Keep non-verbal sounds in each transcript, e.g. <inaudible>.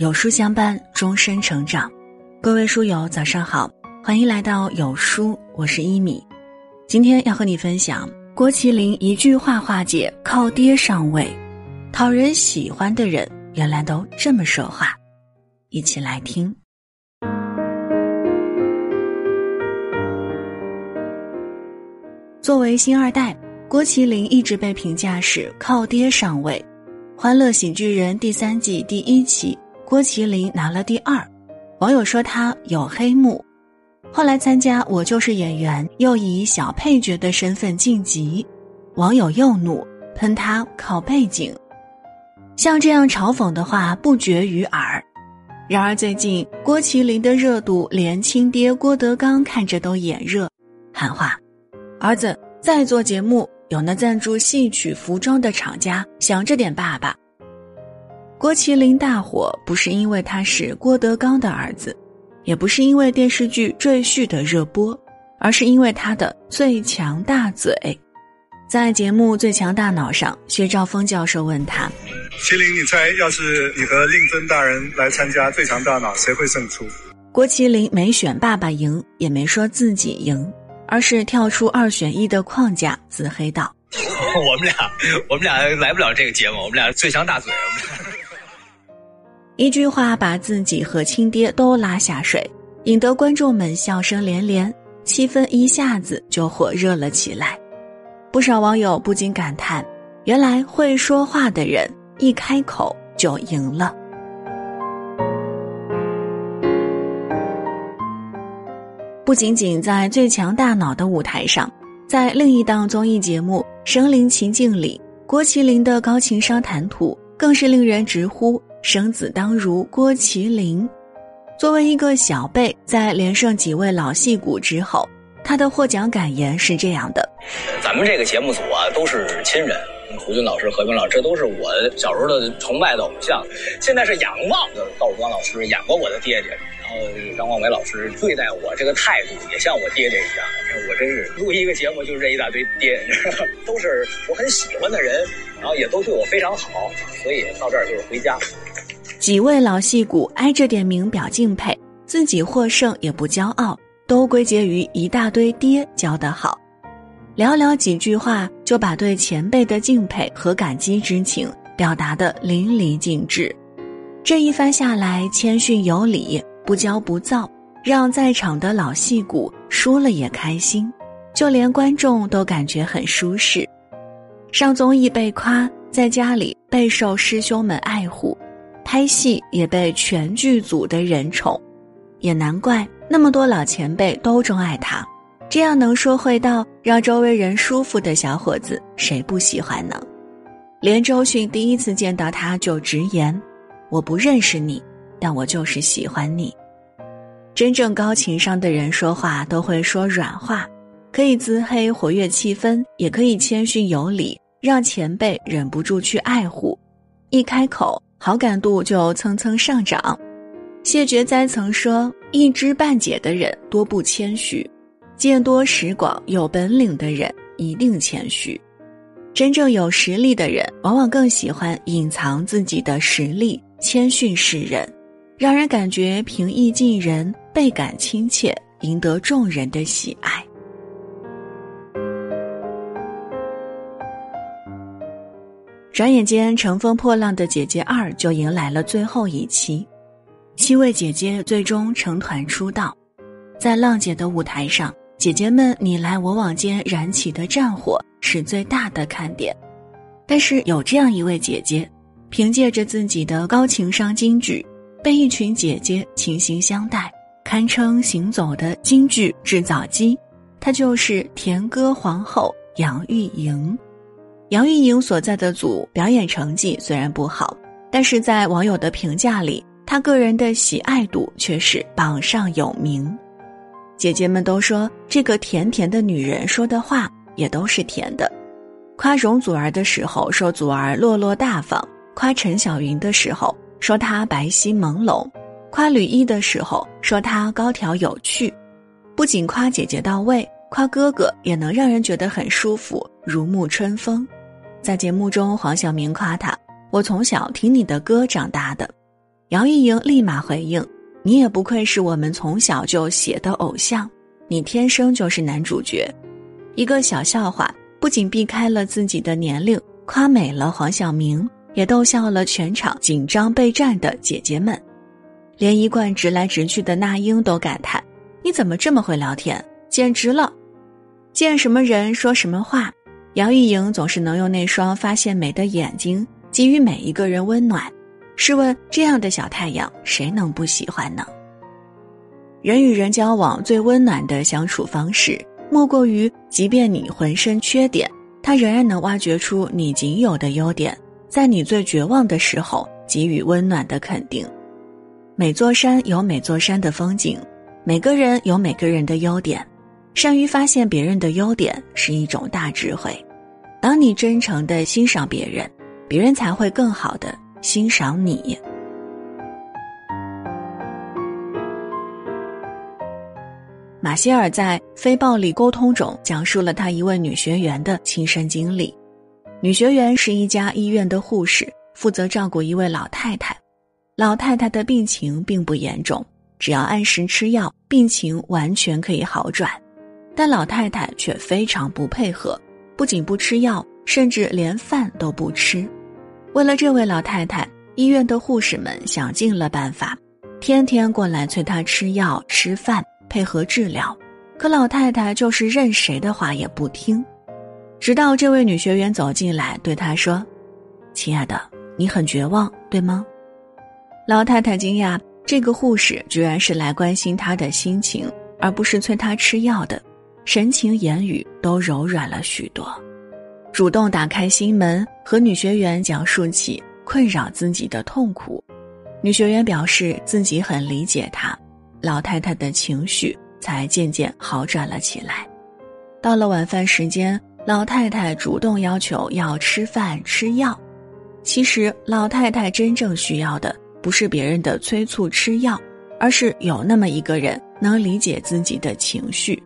有书相伴，终身成长。各位书友，早上好，欢迎来到有书，我是一米。今天要和你分享郭麒麟一句话化解靠爹上位，讨人喜欢的人原来都这么说话。一起来听。作为星二代，郭麒麟一直被评价是靠爹上位。《欢乐喜剧人》第三季第一期，郭麒麟拿了第二，网友说他有黑幕。后来参加《我就是演员》，又以小配角的身份晋级，网友又怒喷他靠背景。像这样嘲讽的话不绝于耳。然而最近郭麒麟的热度，连亲爹郭德纲看着都眼热，喊话：“儿子再做节目。”有那赞助戏曲服装的厂家想着点爸爸。郭麒麟大火不是因为他是郭德纲的儿子，也不是因为电视剧《赘婿》的热播，而是因为他的最强大嘴。在节目《最强大脑》上，薛兆丰教授问他：“麒麟，你猜，要是你和令尊大人来参加《最强大脑》，谁会胜出？”郭麒麟没选爸爸赢，也没说自己赢。而是跳出二选一的框架，自黑道：“ <laughs> 我们俩，我们俩来不了这个节目，我们俩最强大嘴。”一句话把自己和亲爹都拉下水，引得观众们笑声连连，气氛一下子就火热了起来。不少网友不禁感叹：“原来会说话的人一开口就赢了。”不仅仅在最强大脑的舞台上，在另一档综艺节目《身临其境》里，郭麒麟的高情商谈吐更是令人直呼“生子当如郭麒麟”。作为一个小辈，在连胜几位老戏骨之后，他的获奖感言是这样的：“咱们这个节目组啊，都是亲人，胡军老师、何冰老师，这都是我小时候的崇拜的偶像，现在是仰望的赵汝光老师演过我的爹爹。”然后张光伟老师对待我这个态度也像我爹爹一样，我真是录一个节目就是认一大堆爹，<laughs> 都是我很喜欢的人，然后也都对我非常好，所以到这儿就是回家。几位老戏骨挨着点名表敬佩，自己获胜也不骄傲，都归结于一大堆爹教得好。寥寥几句话就把对前辈的敬佩和感激之情表达的淋漓尽致。这一番下来，谦逊有礼。不骄不躁，让在场的老戏骨输了也开心，就连观众都感觉很舒适。上综艺被夸，在家里备受师兄们爱护，拍戏也被全剧组的人宠，也难怪那么多老前辈都钟爱他。这样能说会道，让周围人舒服的小伙子，谁不喜欢呢？连周迅第一次见到他就直言：“我不认识你，但我就是喜欢你。”真正高情商的人说话都会说软话，可以自黑活跃气氛，也可以谦逊有礼，让前辈忍不住去爱护。一开口，好感度就蹭蹭上涨。谢觉哉曾说：“一知半解的人多不谦虚，见多识广、有本领的人一定谦虚。真正有实力的人，往往更喜欢隐藏自己的实力，谦逊示人。”让人感觉平易近人，倍感亲切，赢得众人的喜爱。转眼间，《乘风破浪的姐姐二》就迎来了最后一期，七位姐姐最终成团出道，在浪姐的舞台上，姐姐们你来我往间燃起的战火是最大的看点。但是有这样一位姐姐，凭借着自己的高情商金句。被一群姐姐倾心相待，堪称行走的京剧制造机。她就是甜歌皇后杨钰莹。杨钰莹所在的组表演成绩虽然不好，但是在网友的评价里，她个人的喜爱度却是榜上有名。姐姐们都说，这个甜甜的女人说的话也都是甜的。夸容祖儿的时候，说祖儿落落大方；夸陈小云的时候。说她白皙朦胧，夸吕一的时候说她高挑有趣，不仅夸姐姐到位，夸哥哥也能让人觉得很舒服，如沐春风。在节目中，黄晓明夸他：“我从小听你的歌长大的。”姚一莹立马回应：“你也不愧是我们从小就写的偶像，你天生就是男主角。”一个小笑话，不仅避开了自己的年龄，夸美了黄晓明，也逗笑了全场紧张备战的姐姐们。连一贯直来直去的那英都感叹：“你怎么这么会聊天？简直了！见什么人说什么话。”杨钰莹总是能用那双发现美的眼睛给予每一个人温暖。试问，这样的小太阳，谁能不喜欢呢？人与人交往最温暖的相处方式，莫过于即便你浑身缺点，他仍然能挖掘出你仅有的优点，在你最绝望的时候给予温暖的肯定。每座山有每座山的风景，每个人有每个人的优点。善于发现别人的优点是一种大智慧。当你真诚的欣赏别人，别人才会更好的欣赏你。马歇尔在《非暴力沟通》中讲述了他一位女学员的亲身经历。女学员是一家医院的护士，负责照顾一位老太太。老太太的病情并不严重，只要按时吃药，病情完全可以好转。但老太太却非常不配合，不仅不吃药，甚至连饭都不吃。为了这位老太太，医院的护士们想尽了办法，天天过来催她吃药、吃饭，配合治疗。可老太太就是任谁的话也不听。直到这位女学员走进来，对她说：“亲爱的，你很绝望，对吗？”老太太惊讶，这个护士居然是来关心她的心情，而不是催她吃药的，神情言语都柔软了许多，主动打开心门和女学员讲述起困扰自己的痛苦。女学员表示自己很理解她，老太太的情绪才渐渐好转了起来。到了晚饭时间，老太太主动要求要吃饭吃药。其实，老太太真正需要的。不是别人的催促吃药，而是有那么一个人能理解自己的情绪，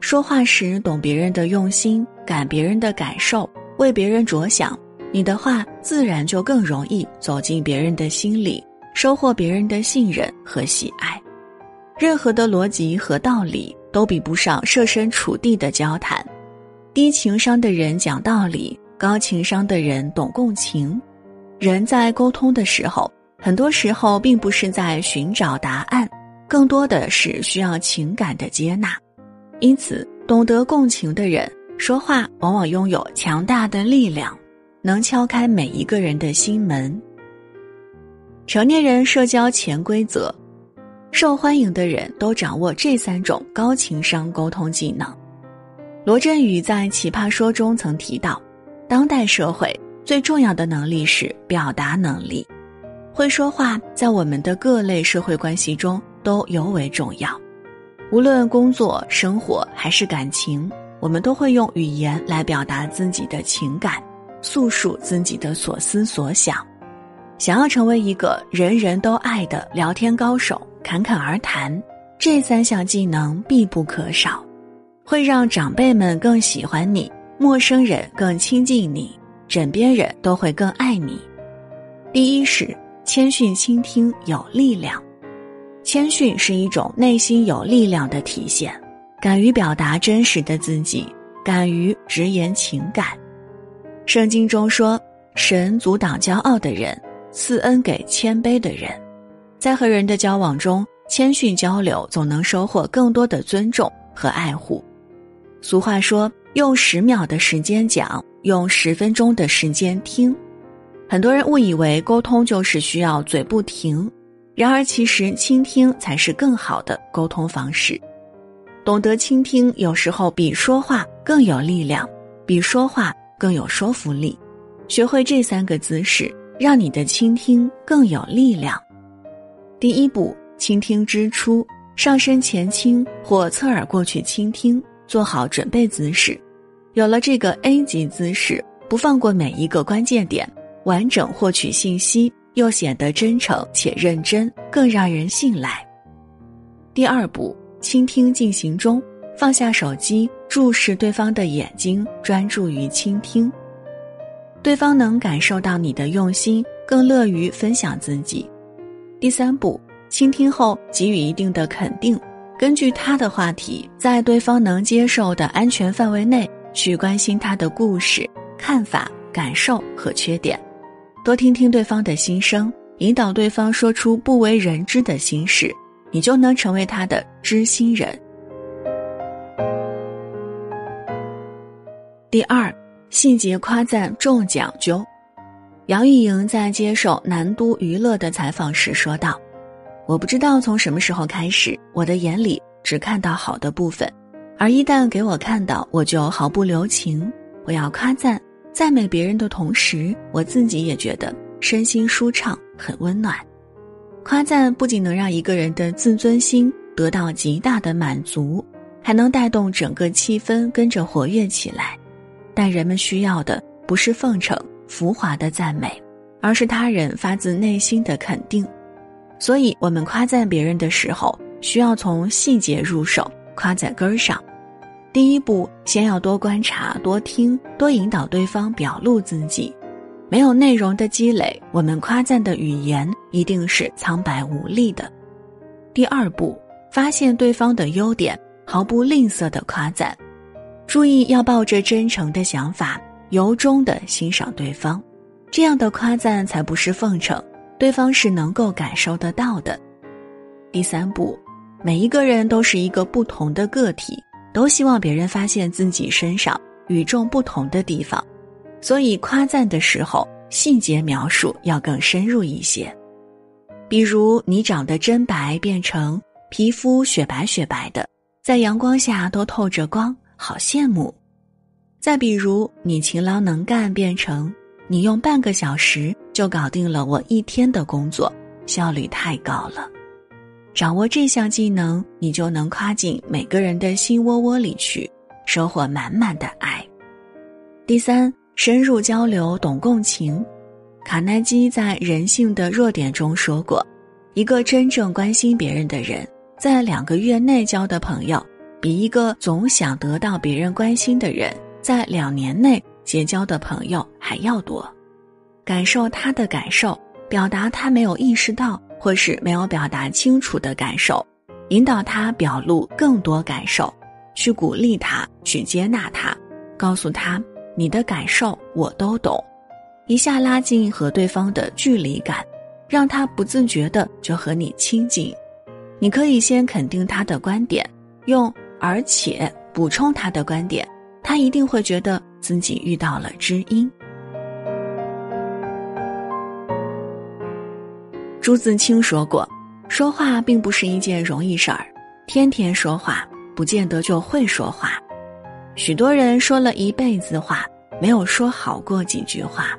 说话时懂别人的用心，感别人的感受，为别人着想，你的话自然就更容易走进别人的心里，收获别人的信任和喜爱。任何的逻辑和道理都比不上设身处地的交谈。低情商的人讲道理，高情商的人懂共情。人在沟通的时候。很多时候，并不是在寻找答案，更多的是需要情感的接纳。因此，懂得共情的人说话往往拥有强大的力量，能敲开每一个人的心门。成年人社交潜规则，受欢迎的人都掌握这三种高情商沟通技能。罗振宇在《奇葩说》中曾提到，当代社会最重要的能力是表达能力。会说话，在我们的各类社会关系中都尤为重要。无论工作、生活还是感情，我们都会用语言来表达自己的情感，诉说自己的所思所想。想要成为一个人人都爱的聊天高手，侃侃而谈，这三项技能必不可少，会让长辈们更喜欢你，陌生人更亲近你，枕边人都会更爱你。第一是。谦逊倾听有力量，谦逊是一种内心有力量的体现，敢于表达真实的自己，敢于直言情感。圣经中说：“神阻挡骄傲的人，赐恩给谦卑的人。”在和人的交往中，谦逊交流总能收获更多的尊重和爱护。俗话说：“用十秒的时间讲，用十分钟的时间听。”很多人误以为沟通就是需要嘴不停，然而其实倾听才是更好的沟通方式。懂得倾听，有时候比说话更有力量，比说话更有说服力。学会这三个姿势，让你的倾听更有力量。第一步，倾听之初，上身前倾或侧耳过去倾听，做好准备姿势。有了这个 A 级姿势，不放过每一个关键点。完整获取信息，又显得真诚且认真，更让人信赖。第二步，倾听进行中，放下手机，注视对方的眼睛，专注于倾听。对方能感受到你的用心，更乐于分享自己。第三步，倾听后给予一定的肯定，根据他的话题，在对方能接受的安全范围内去关心他的故事、看法、感受和缺点，多听听对方的心声，引导对方说出不为人知的心事，你就能成为他的知心人。第二，细节夸赞重讲究。杨钰莹在接受南都娱乐的采访时说道：“我不知道从什么时候开始，我的眼里只看到好的部分，而一旦给我看到，我就毫不留情。我要夸赞、赞美别人的同时，我自己也觉得身心舒畅，很温暖。夸赞不仅能让一个人的自尊心得到极大的满足，还能带动整个气氛跟着活跃起来。但人们需要的不是奉承。”浮华的赞美，而是他人发自内心的肯定。所以，我们夸赞别人的时候，需要从细节入手，夸在根儿上。第一步，先要多观察、多听、多引导对方表露自己。没有内容的积累，我们夸赞的语言一定是苍白无力的。第二步，发现对方的优点，毫不吝啬的夸赞。注意要抱着真诚的想法。由衷的欣赏对方，这样的夸赞才不是奉承，对方是能够感受得到的。第三步，每一个人都是一个不同的个体，都希望别人发现自己身上与众不同的地方，所以夸赞的时候，细节描述要更深入一些。比如你长得真白，变成皮肤雪白雪白的，在阳光下都透着光，好羡慕。再比如，你勤劳能干变成你用半个小时就搞定了我一天的工作，效率太高了。掌握这项技能，你就能夸进每个人的心窝窝里去，收获满满的爱。第三，深入交流，懂共情。卡耐基在《人性的弱点》中说过，一个真正关心别人的人，在两个月内交的朋友，比一个总想得到别人关心的人。在两年内结交的朋友还要多，感受他的感受，表达他没有意识到或是没有表达清楚的感受，引导他表露更多感受，去鼓励他，去接纳他，告诉他你的感受我都懂，一下拉近和对方的距离感，让他不自觉的就和你亲近。你可以先肯定他的观点，用而且补充他的观点。他一定会觉得自己遇到了知音。朱自清说过：“说话并不是一件容易事儿，天天说话不见得就会说话。许多人说了一辈子话，没有说好过几句话。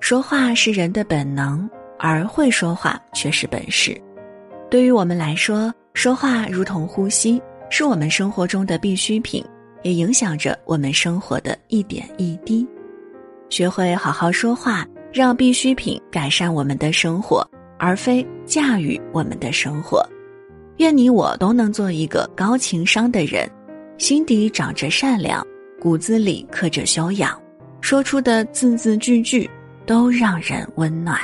说话是人的本能，而会说话却是本事。对于我们来说，说话如同呼吸，是我们生活中的必需品。”也影响着我们生活的一点一滴。学会好好说话，让必需品改善我们的生活，而非驾驭我们的生活。愿你我都能做一个高情商的人，心底长着善良，骨子里刻着修养，说出的字字句句都让人温暖。